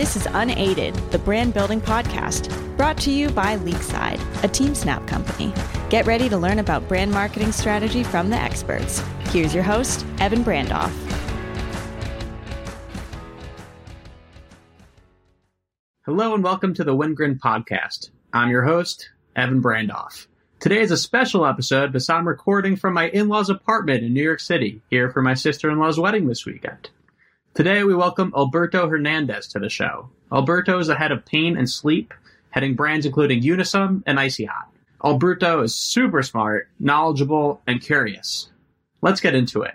This is Unaided, the brand building podcast, brought to you by Leagueside, a TeamSnap company. Get ready to learn about brand marketing strategy from the experts. Here's your host, Evan Brandoff. Hello and welcome to the Wingren podcast. I'm your host, Evan Brandoff. Today is a special episode because I'm recording from my in-laws apartment in New York City, here for my sister-in-law's wedding this weekend. Today we welcome Alberto Hernandez to the show. Alberto is the head of Pain and Sleep, heading brands including Unisom and Icy Hot. Alberto is super smart, knowledgeable, and curious. Let's get into it.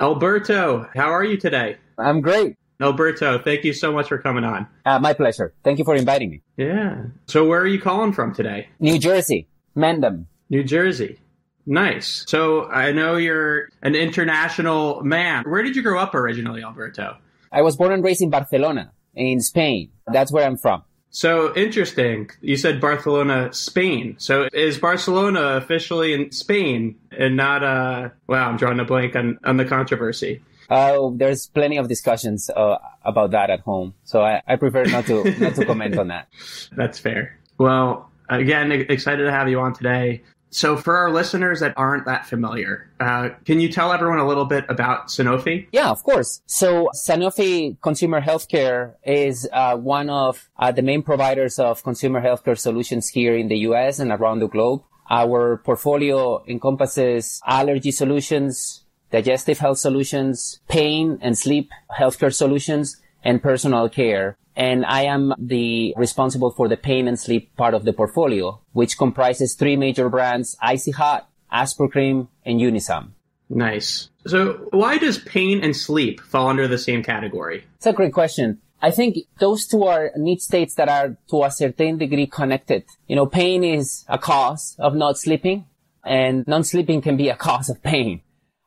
Alberto, how are you today? I'm great. Alberto, thank you so much for coming on. Uh, my pleasure. Thank you for inviting me. Yeah. So where are you calling from today? New Jersey, Mendham. New Jersey. Nice. So I know you're an international man. Where did you grow up originally, Alberto? I was born and raised in Barcelona, in Spain. That's where I'm from. So interesting. You said Barcelona, Spain. So is Barcelona officially in Spain and not, uh, wow, I'm drawing a blank on, on the controversy. Uh, there's plenty of discussions uh, about that at home. So I, I prefer not to, not to comment on that. That's fair. Well, again, excited to have you on today. So, for our listeners that aren't that familiar, uh, can you tell everyone a little bit about Sanofi? Yeah, of course. So, Sanofi Consumer Healthcare is uh, one of uh, the main providers of consumer healthcare solutions here in the US and around the globe. Our portfolio encompasses allergy solutions, digestive health solutions, pain and sleep healthcare solutions, and personal care and I am the responsible for the pain and sleep part of the portfolio, which comprises three major brands, Icy Hot, Aspercreme, and Unisom. Nice. So why does pain and sleep fall under the same category? It's a great question. I think those two are need states that are to a certain degree connected. You know, pain is a cause of not sleeping and non-sleeping can be a cause of pain.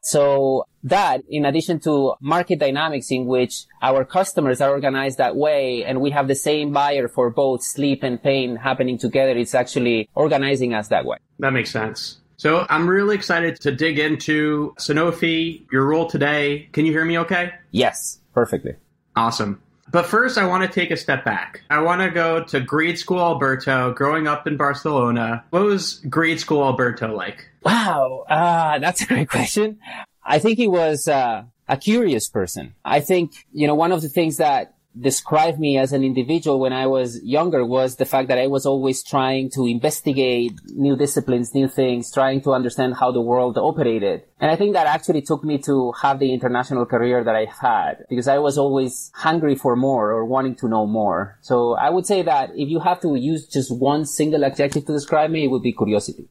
So that, in addition to market dynamics in which our customers are organized that way and we have the same buyer for both sleep and pain happening together, it's actually organizing us that way. That makes sense. So I'm really excited to dig into Sanofi, your role today. Can you hear me okay? Yes, perfectly. Awesome. But first, I want to take a step back. I want to go to grade school Alberto, growing up in Barcelona. What was grade school Alberto like? Wow, uh, that's a great question. I think he was uh, a curious person. I think, you know, one of the things that described me as an individual when I was younger was the fact that I was always trying to investigate new disciplines, new things, trying to understand how the world operated. And I think that actually took me to have the international career that I had because I was always hungry for more or wanting to know more. So I would say that if you have to use just one single adjective to describe me, it would be curiosity.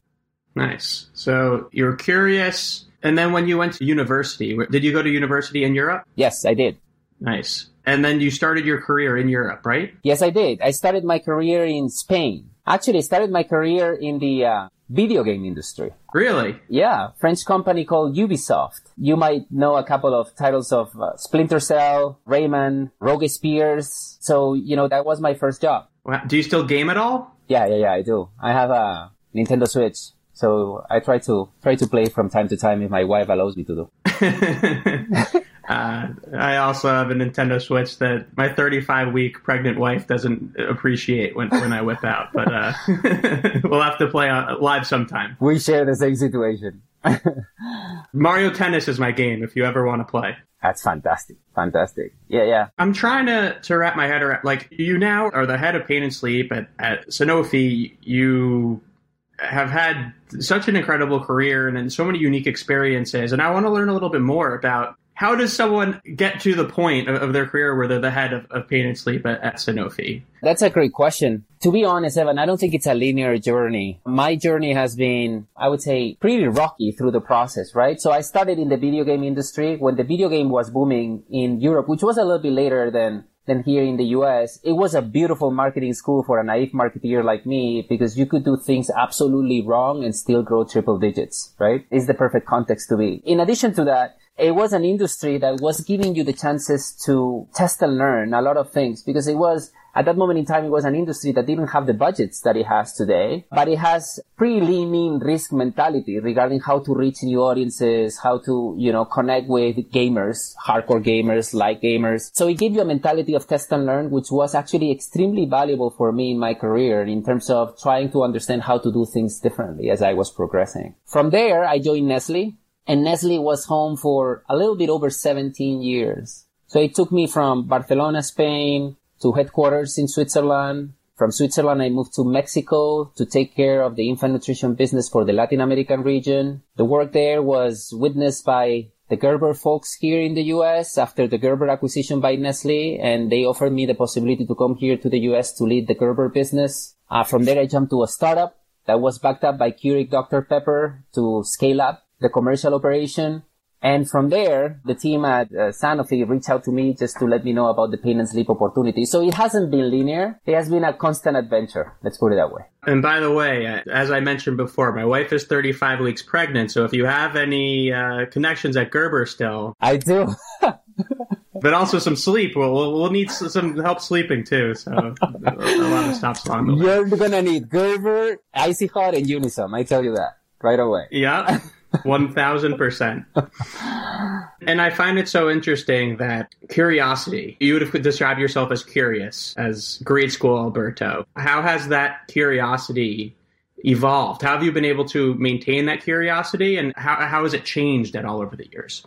Nice. So you're curious. And then when you went to university, did you go to university in Europe? Yes, I did. Nice. And then you started your career in Europe, right? Yes, I did. I started my career in Spain. Actually, I started my career in the uh, video game industry. Really? Yeah, French company called Ubisoft. You might know a couple of titles of uh, Splinter Cell, Rayman, Rogue Spears. So, you know, that was my first job. Do you still game at all? Yeah, yeah, yeah, I do. I have a Nintendo Switch. So I try to try to play from time to time if my wife allows me to do. uh, I also have a Nintendo Switch that my 35 week pregnant wife doesn't appreciate when, when I whip out, but uh, we'll have to play uh, live sometime. We share the same situation. Mario Tennis is my game if you ever want to play. That's fantastic. Fantastic. Yeah, yeah. I'm trying to, to wrap my head around, like, you now are the head of pain and sleep at, at Sanofi. You have had such an incredible career and, and so many unique experiences. And I want to learn a little bit more about how does someone get to the point of, of their career where they're the head of, of pain and sleep at, at, Sanofi? That's a great question. To be honest, Evan, I don't think it's a linear journey. My journey has been, I would say, pretty rocky through the process, right? So I started in the video game industry when the video game was booming in Europe, which was a little bit later than than here in the US. It was a beautiful marketing school for a naive marketeer like me because you could do things absolutely wrong and still grow triple digits, right? Is the perfect context to be. In addition to that, it was an industry that was giving you the chances to test and learn a lot of things because it was At that moment in time, it was an industry that didn't have the budgets that it has today, but it has pretty leaning risk mentality regarding how to reach new audiences, how to, you know, connect with gamers, hardcore gamers, light gamers. So it gave you a mentality of test and learn, which was actually extremely valuable for me in my career in terms of trying to understand how to do things differently as I was progressing. From there, I joined Nestle and Nestle was home for a little bit over 17 years. So it took me from Barcelona, Spain to headquarters in Switzerland. From Switzerland, I moved to Mexico to take care of the infant nutrition business for the Latin American region. The work there was witnessed by the Gerber folks here in the US after the Gerber acquisition by Nestle, and they offered me the possibility to come here to the US to lead the Gerber business. Uh, from there, I jumped to a startup that was backed up by Keurig Dr. Pepper to scale up the commercial operation. And from there, the team at uh, Sanofi reached out to me just to let me know about the pain and sleep opportunity. So it hasn't been linear. It has been a constant adventure. Let's put it that way. And by the way, uh, as I mentioned before, my wife is 35 weeks pregnant. So if you have any uh, connections at Gerber still, I do. but also some sleep. We'll, we'll, we'll need some help sleeping too. So a lot of stops along the way. You're gonna need Gerber, Icy Hot, and Unisom. I tell you that right away. Yeah. 1000%. and I find it so interesting that curiosity, you would have described yourself as curious as grade school Alberto. How has that curiosity evolved? How have you been able to maintain that curiosity and how, how has it changed at all over the years?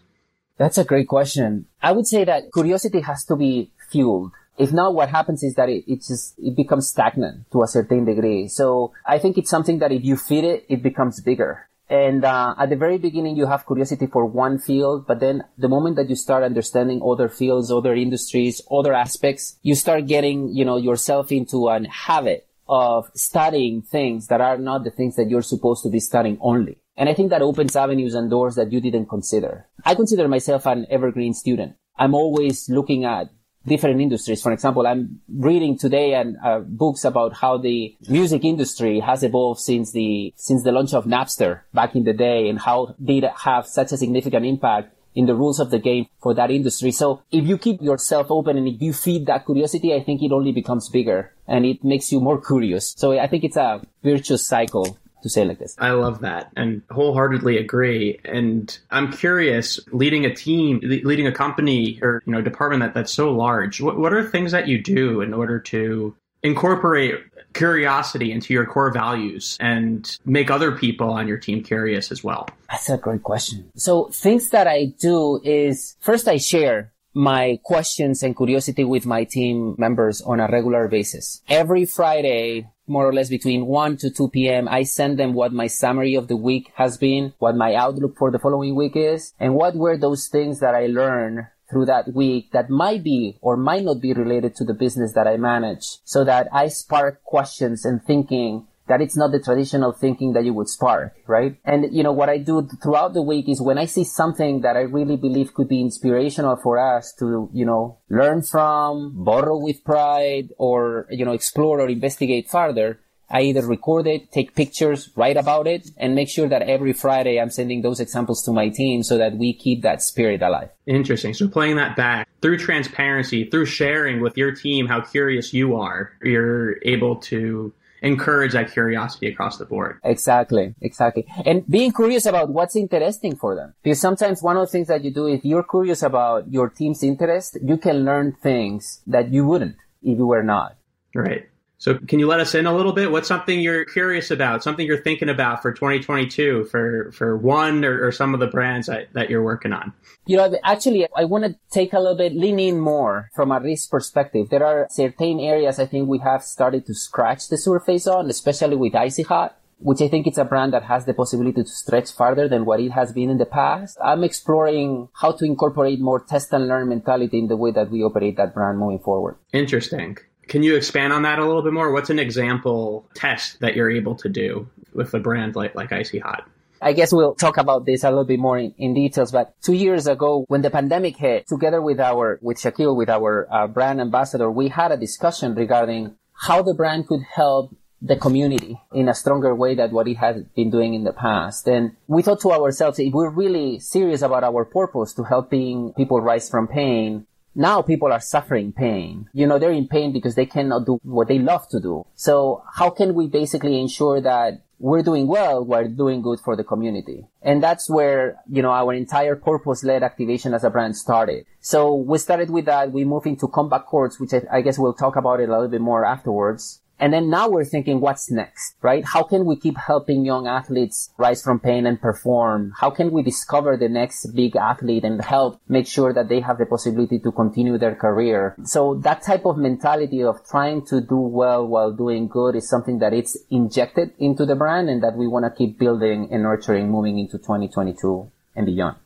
That's a great question. I would say that curiosity has to be fueled. If not, what happens is that it, it just, it becomes stagnant to a certain degree. So I think it's something that if you feed it, it becomes bigger. And uh, at the very beginning, you have curiosity for one field, but then the moment that you start understanding other fields, other industries, other aspects, you start getting, you know, yourself into an habit of studying things that are not the things that you're supposed to be studying only. And I think that opens avenues and doors that you didn't consider. I consider myself an evergreen student. I'm always looking at different industries. For example, I'm reading today and uh, books about how the music industry has evolved since the since the launch of Napster back in the day, and how did it have such a significant impact in the rules of the game for that industry. So if you keep yourself open and if you feed that curiosity, I think it only becomes bigger and it makes you more curious. So I think it's a virtuous cycle to say like this. I love that and wholeheartedly agree. And I'm curious, leading a team, leading a company or you know department that that's so large. What what are things that you do in order to incorporate curiosity into your core values and make other people on your team curious as well? That's a great question. So things that I do is first I share my questions and curiosity with my team members on a regular basis. Every Friday, more or less between 1 to 2 p.m. I send them what my summary of the week has been, what my outlook for the following week is, and what were those things that I learned through that week that might be or might not be related to the business that I manage so that I spark questions and thinking that it's not the traditional thinking that you would spark, right? And, you know, what I do throughout the week is when I see something that I really believe could be inspirational for us to, you know, learn from, borrow with pride, or, you know, explore or investigate further, I either record it, take pictures, write about it, and make sure that every Friday I'm sending those examples to my team so that we keep that spirit alive. Interesting. So playing that back through transparency, through sharing with your team how curious you are, you're able to encourage that curiosity across the board. Exactly, exactly. And being curious about what's interesting for them. Because sometimes one of the things that you do, if you're curious about your team's interest, you can learn things that you wouldn't if you were not. Right. So can you let us in a little bit? What's something you're curious about, something you're thinking about for 2022 for, for one or, or some of the brands that, that you're working on? You know, actually, I want to take a little bit, lean in more from a risk perspective. There are certain areas I think we have started to scratch the surface on, especially with Icy Hot which I think it's a brand that has the possibility to stretch farther than what it has been in the past. I'm exploring how to incorporate more test and learn mentality in the way that we operate that brand moving forward. Interesting. Can you expand on that a little bit more? What's an example test that you're able to do with a brand like, like Icy Hot? I guess we'll talk about this a little bit more in, in details, but two years ago, when the pandemic hit, together with our, with Shaquille, with our uh, brand ambassador, we had a discussion regarding how the brand could help the community in a stronger way than what it had been doing in the past. And we thought to ourselves, if we're really serious about our purpose to helping people rise from pain, now people are suffering pain. You know, they're in pain because they cannot do what they love to do. So how can we basically ensure that we're doing well, we're doing good for the community. And that's where, you know, our entire purpose-led activation as a brand started. So we started with that. We moved into Comeback Courts, which I, I guess we'll talk about it a little bit more afterwards. And then now we're thinking, what's next, right? How can we keep helping young athletes rise from pain and perform? How can we discover the next big athlete and help make sure that they have the possibility to continue their career? So that type of mentality of trying to do well while doing good is something that it's injected into the brand and that we want to keep building and nurturing moving into 2022 and beyond.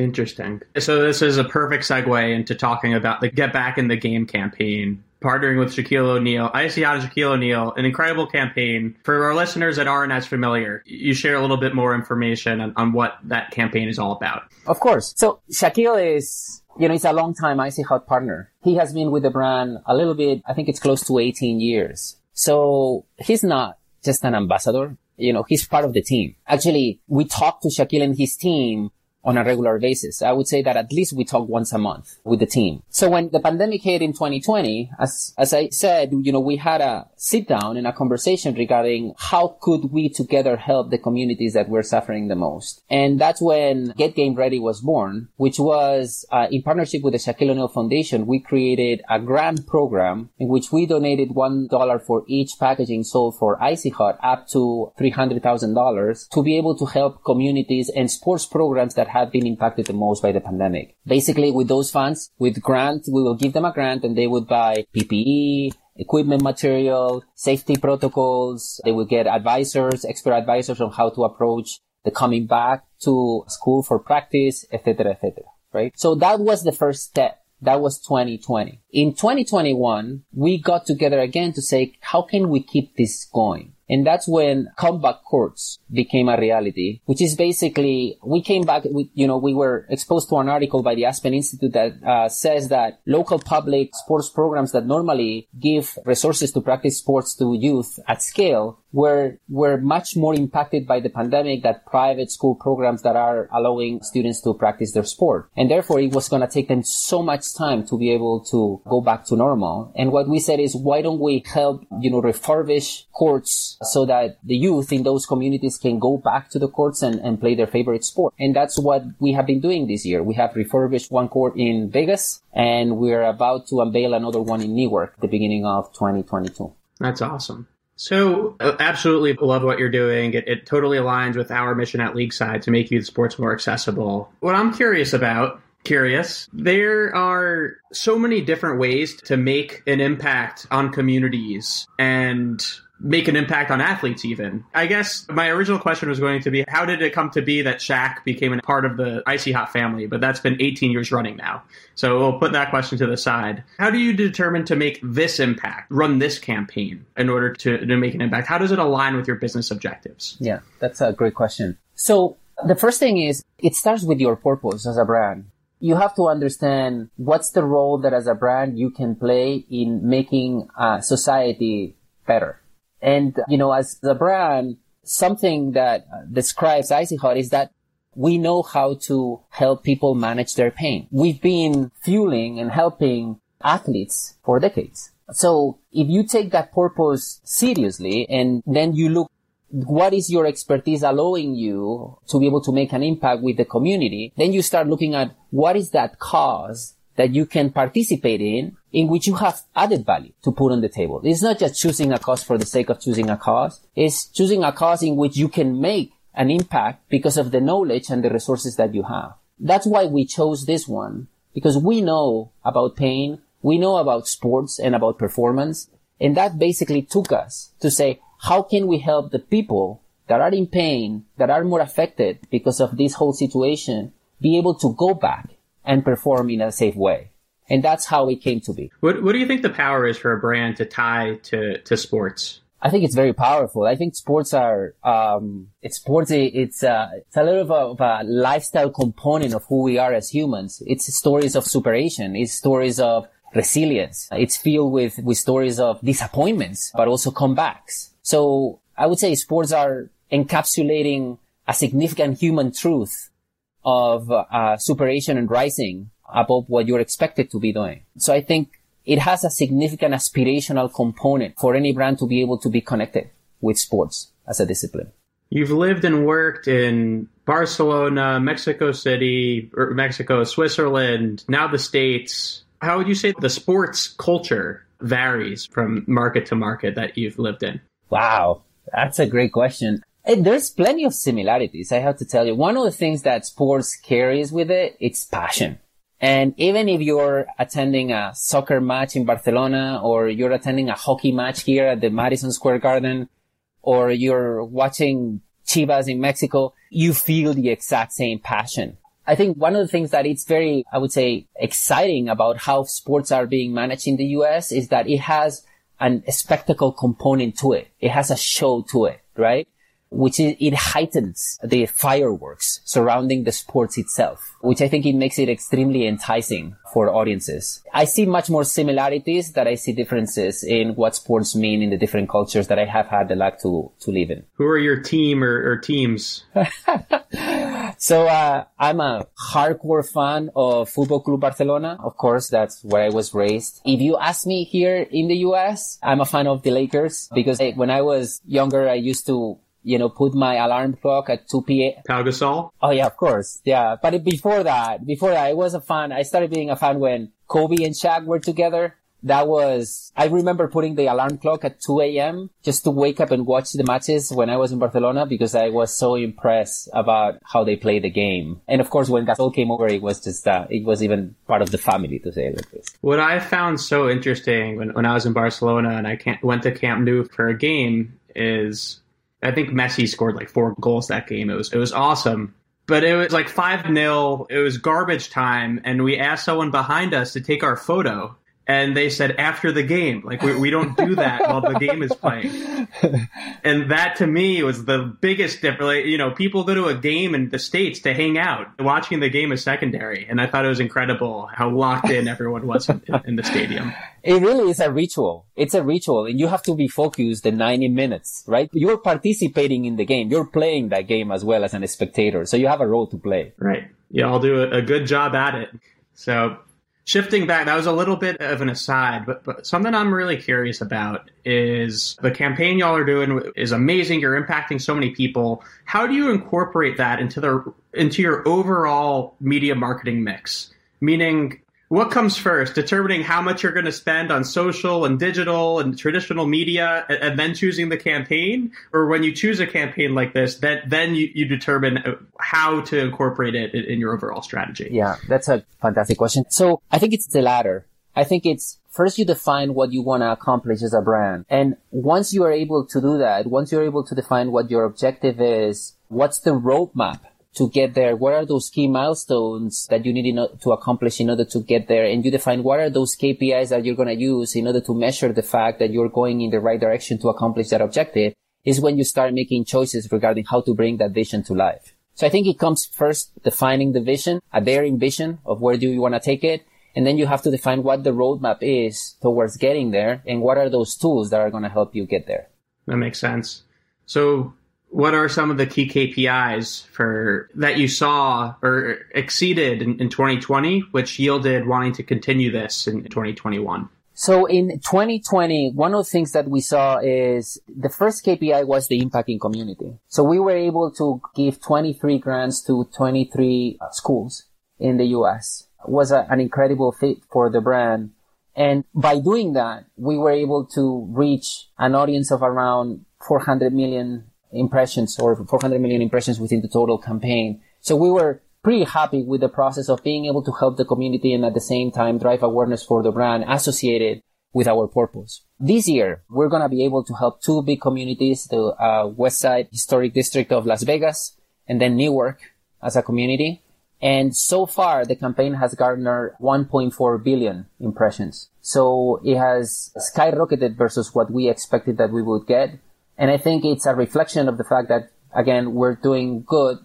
Interesting. So this is a perfect segue into talking about the Get Back in the Game campaign partnering with Shaquille O'Neal, Icy Hot and Shaquille O'Neal, an incredible campaign. For our listeners that aren't as familiar, you share a little bit more information on, on what that campaign is all about. Of course. So Shaquille is, you know, he's a long time Icy Hot partner. He has been with the brand a little bit, I think it's close to 18 years. So he's not just an ambassador. You know, he's part of the team. Actually, we talked to Shaquille and his team on a regular basis. I would say that at least we talk once a month with the team. So when the pandemic hit in 2020, as, as I said, you know, we had a sit down and a conversation regarding how could we together help the communities that were suffering the most. And that's when Get Game Ready was born, which was uh, in partnership with the Shaquille O'Neal Foundation. We created a grant program in which we donated $1 for each packaging sold for Icy Hot up to $300,000 to be able to help communities and sports programs that have been impacted the most by the pandemic. Basically, with those funds, with grant, we will give them a grant and they would buy PPE, equipment material, safety protocols. They will get advisors, expert advisors on how to approach the coming back to school for practice, etc., etc. Right? So that was the first step. That was 2020. In 2021, we got together again to say, how can we keep this going? And that's when Comeback Courts became a reality, which is basically, we came back with, you know, we were exposed to an article by the Aspen Institute that uh, says that local public sports programs that normally give resources to practice sports to youth at scale were, were much more impacted by the pandemic than private school programs that are allowing students to practice their sport. And therefore it was going to take them so much time to be able to go back to normal. And what we said is, why don't we help, you know, refurbish courts so that the youth in those communities can go back to the courts and, and play their favorite sport. And that's what we have been doing this year. We have refurbished one court in Vegas and we're about to unveil another one in Newark at the beginning of 2022. That's awesome. So, uh, absolutely love what you're doing. It, it totally aligns with our mission at Leagueside to make youth sports more accessible. What I'm curious about curious. There are so many different ways to make an impact on communities and make an impact on athletes even. I guess my original question was going to be how did it come to be that Shaq became a part of the Icy Hot family, but that's been 18 years running now. So we'll put that question to the side. How do you determine to make this impact, run this campaign in order to, to make an impact? How does it align with your business objectives? Yeah, that's a great question. So the first thing is it starts with your purpose as a brand. You have to understand what's the role that as a brand you can play in making uh, society better and, you know, as a brand, something that uh, describes Icy Hot is that we know how to help people manage their pain. We've been fueling and helping athletes for decades. So if you take that purpose seriously and then you look what is your expertise allowing you to be able to make an impact with the community, then you start looking at what is that cause that you can participate in, in which you have added value to put on the table. It's not just choosing a cause for the sake of choosing a cause. It's choosing a cause in which you can make an impact because of the knowledge and the resources that you have. That's why we chose this one because we know about pain. We know about sports and about performance. And that basically took us to say, how can we help the people that are in pain, that are more affected because of this whole situation, be able to go back and perform in a safe way. And that's how it came to be. What, what do you think the power is for a brand to tie to, to sports? I think it's very powerful. I think sports are, um, it's sports, it's, uh, it's a little bit of a lifestyle component of who we are as humans. It's stories of superation. It's stories of resilience. It's filled with, with stories of disappointments, but also comebacks. So I would say sports are encapsulating a significant human truth of uh, superation and rising above what you're expected to be doing. So I think it has a significant aspirational component for any brand to be able to be connected with sports as a discipline. You've lived and worked in Barcelona, Mexico City, or Mexico, Switzerland, now the States. How would you say the sports culture varies from market to market that you've lived in? Wow, that's a great question. And there's plenty of similarities, I have to tell you. One of the things that sports carries with it, it's passion. And even if you're attending a soccer match in Barcelona or you're attending a hockey match here at the Madison Square Garden or you're watching Chivas in Mexico, you feel the exact same passion. I think one of the things that it's very, I would say, exciting about how sports are being managed in the US is that it has an, spectacle component to it. It has a show to it, right? Which is, it heightens the fireworks surrounding the sports itself, which I think it makes it extremely enticing for audiences. I see much more similarities that I see differences in what sports mean in the different cultures that I have had the luck to, to live in. Who are your team or, or teams? so, uh, I'm a hardcore fan of Football Club Barcelona. Of course, that's where I was raised. If you ask me here in the US, I'm a fan of the Lakers because when I was younger, I used to you know, put my alarm clock at 2 p.m. Pau Gasol? Oh yeah, of course. Yeah. But before that, before that, I was a fan. I started being a fan when Kobe and Shaq were together. That was, I remember putting the alarm clock at 2 a.m. just to wake up and watch the matches when I was in Barcelona because I was so impressed about how they play the game. And of course, when Gasol came over, it was just, uh, it was even part of the family to say like this. What I found so interesting when, when I was in Barcelona and I went to Camp Nou for a game is I think Messi scored like four goals that game. It was it was awesome. But it was like 5 0. It was garbage time. And we asked someone behind us to take our photo and they said after the game. Like we, we don't do that while the game is playing. And that to me was the biggest difference. Like, you know people go to a game in the states to hang out. Watching the game is secondary. And i thought it was incredible how locked in everyone was in, in the stadium. It really is a ritual. It's a ritual. And you have to be focused the 90 minutes right? You're participating in the game. You're playing that game as well as an spectator. So you have a role to play. Right. Yeah i'll do a, a good job at it. So shifting back, that was a little bit of an aside, but, but something I'm really curious about is the campaign y'all are doing is amazing. You're impacting so many people. How do you incorporate that into the into your overall media marketing mix? Meaning, what comes first? Determining how much you're going to spend on social and digital and traditional media and, and, then choosing the campaign? Or when you choose a campaign like this that then you, you determine uh, how to incorporate it in, in your overall strategy. Yeah that's a fantastic question. So i think it's the latter. I think it's first you define what you want to accomplish as a brand. And once you are able to do that once you're able to define what your objective is what's the roadmap to get there? What are those key milestones that you need to accomplish in order to get there? And you define what are those KPIs that you're going to use in order to measure the fact that you're going in the right direction to accomplish that objective is when you start making choices regarding how to bring that vision to life. So I think it comes first defining the vision, a daring vision of where do you want to take it. And then you have to define what the roadmap is towards getting there and what are those tools that are going to help you get there. That makes sense. So what are some of the key KPIs for that you saw or exceeded in, in 2020, which yielded wanting to continue this in 2021? So in 2020, one of the things that we saw is the first KPI was the impact in community. So we were able to give 23 grants to 23 schools in the US. It was a, an incredible fit for the brand. And by doing that, we were able to reach an audience of around 400 million impressions or 400 million impressions within the total campaign. So we were pretty happy with the process of being able to help the community and at the same time drive awareness for the brand associated with our purpose. This year, we're going to be able to help two big communities, the uh, West Side Historic District of Las Vegas and then Newark as a community. And so far, the campaign has garnered 1.4 billion impressions. So it has skyrocketed versus what we expected that we would get. And I think it's a reflection of the fact that, again, we're doing good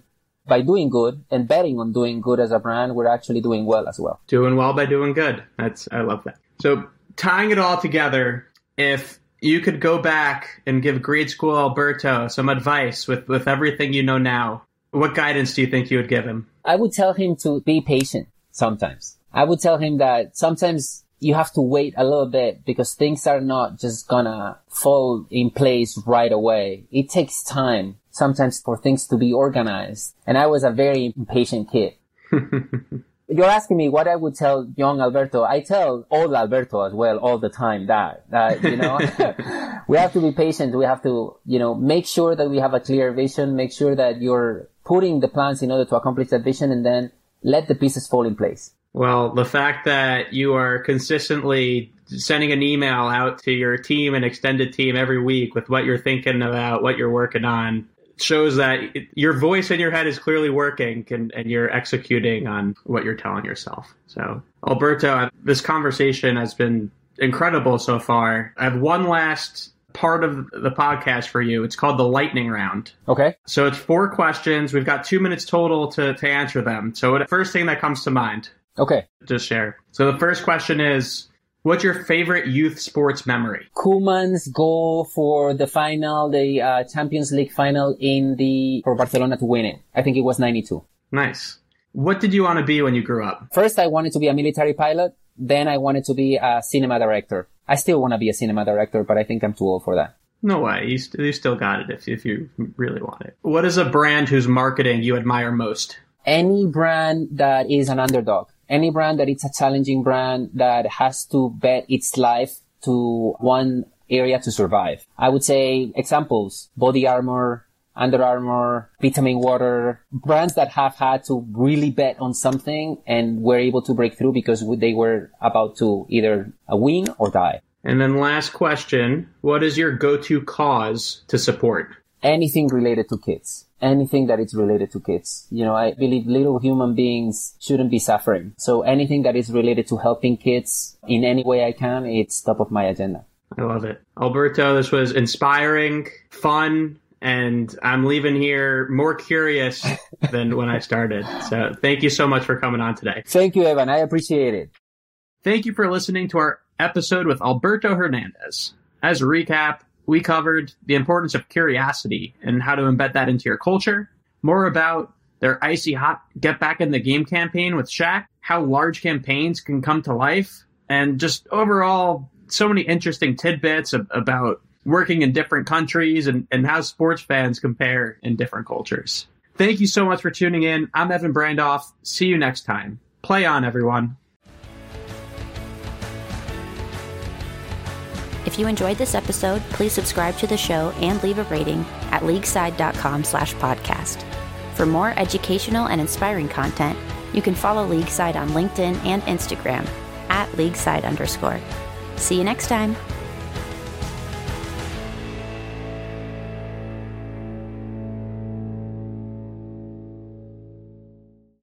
by doing good and betting on doing good as a brand, we're actually doing well as well. Doing well by doing good. That's, I love that. So tying it all together, if you could go back and give grade school Alberto some advice with, with everything you know now, What guidance do you think you would give him? I would tell him to be patient sometimes. I would tell him that sometimes you have to wait a little bit because things are not just gonna fall in place right away. It takes time sometimes for things to be organized. And I was a very impatient kid. You're asking me what I would tell young Alberto. I tell old Alberto as well all the time that, that, you know, we have to be patient. We have to, you know, make sure that we have a clear vision, make sure that you're putting the plans in order to accomplish that vision and then let the pieces fall in place. Well, the fact that you are consistently sending an email out to your team and extended team every week with what you're thinking about, what you're working on, shows that your voice in your head is clearly working and, and you're executing on what you're telling yourself. So, Alberto, this conversation has been incredible so far. I have one last part of the podcast for you. It's called the lightning round. Okay. So it's four questions. We've got two minutes total to, to answer them. So the first thing that comes to mind. Okay. Just share. So the first question is What's your favorite youth sports memory? Koeman's goal for the final, the uh, Champions League final in the for Barcelona to win it. I think it was 92. Nice. What did you want to be when you grew up? First, I wanted to be a military pilot. Then I wanted to be a cinema director. I still want to be a cinema director, but I think I'm too old for that. No way. You, st- you still got it if, if you really want it. What is a brand whose marketing you admire most? Any brand that is an underdog any brand that it's a challenging brand that has to bet its life to one area to survive. I would say examples, Body Armor, Under Armour, Vitamin Water, brands that have had to really bet on something and were able to break through because they were about to either uh, win or die. And then last question, what is your go-to cause to support? Anything related to kids anything that is related to kids. You know, I believe little human beings shouldn't be suffering. So anything that is related to helping kids in any way I can, it's top of my agenda. I love it. Alberto, this was inspiring, fun, and I'm leaving here more curious than when I started. So thank you so much for coming on today. Thank you, Evan. I appreciate it. Thank you for listening to our episode with Alberto Hernandez. As a recap, we covered the importance of curiosity and how to embed that into your culture, more about their icy hot get back in the game campaign with Shaq, how large campaigns can come to life, and just overall so many interesting tidbits of, about working in different countries and, and how sports fans compare in different cultures. Thank you so much for tuning in. I'm Evan Brandoff. See you next time. Play on, everyone. If you enjoyed this episode, please subscribe to the show and leave a rating at leagueside.com slash podcast. For more educational and inspiring content, you can follow Leagueside on LinkedIn and Instagram at leagueside underscore. See you next time.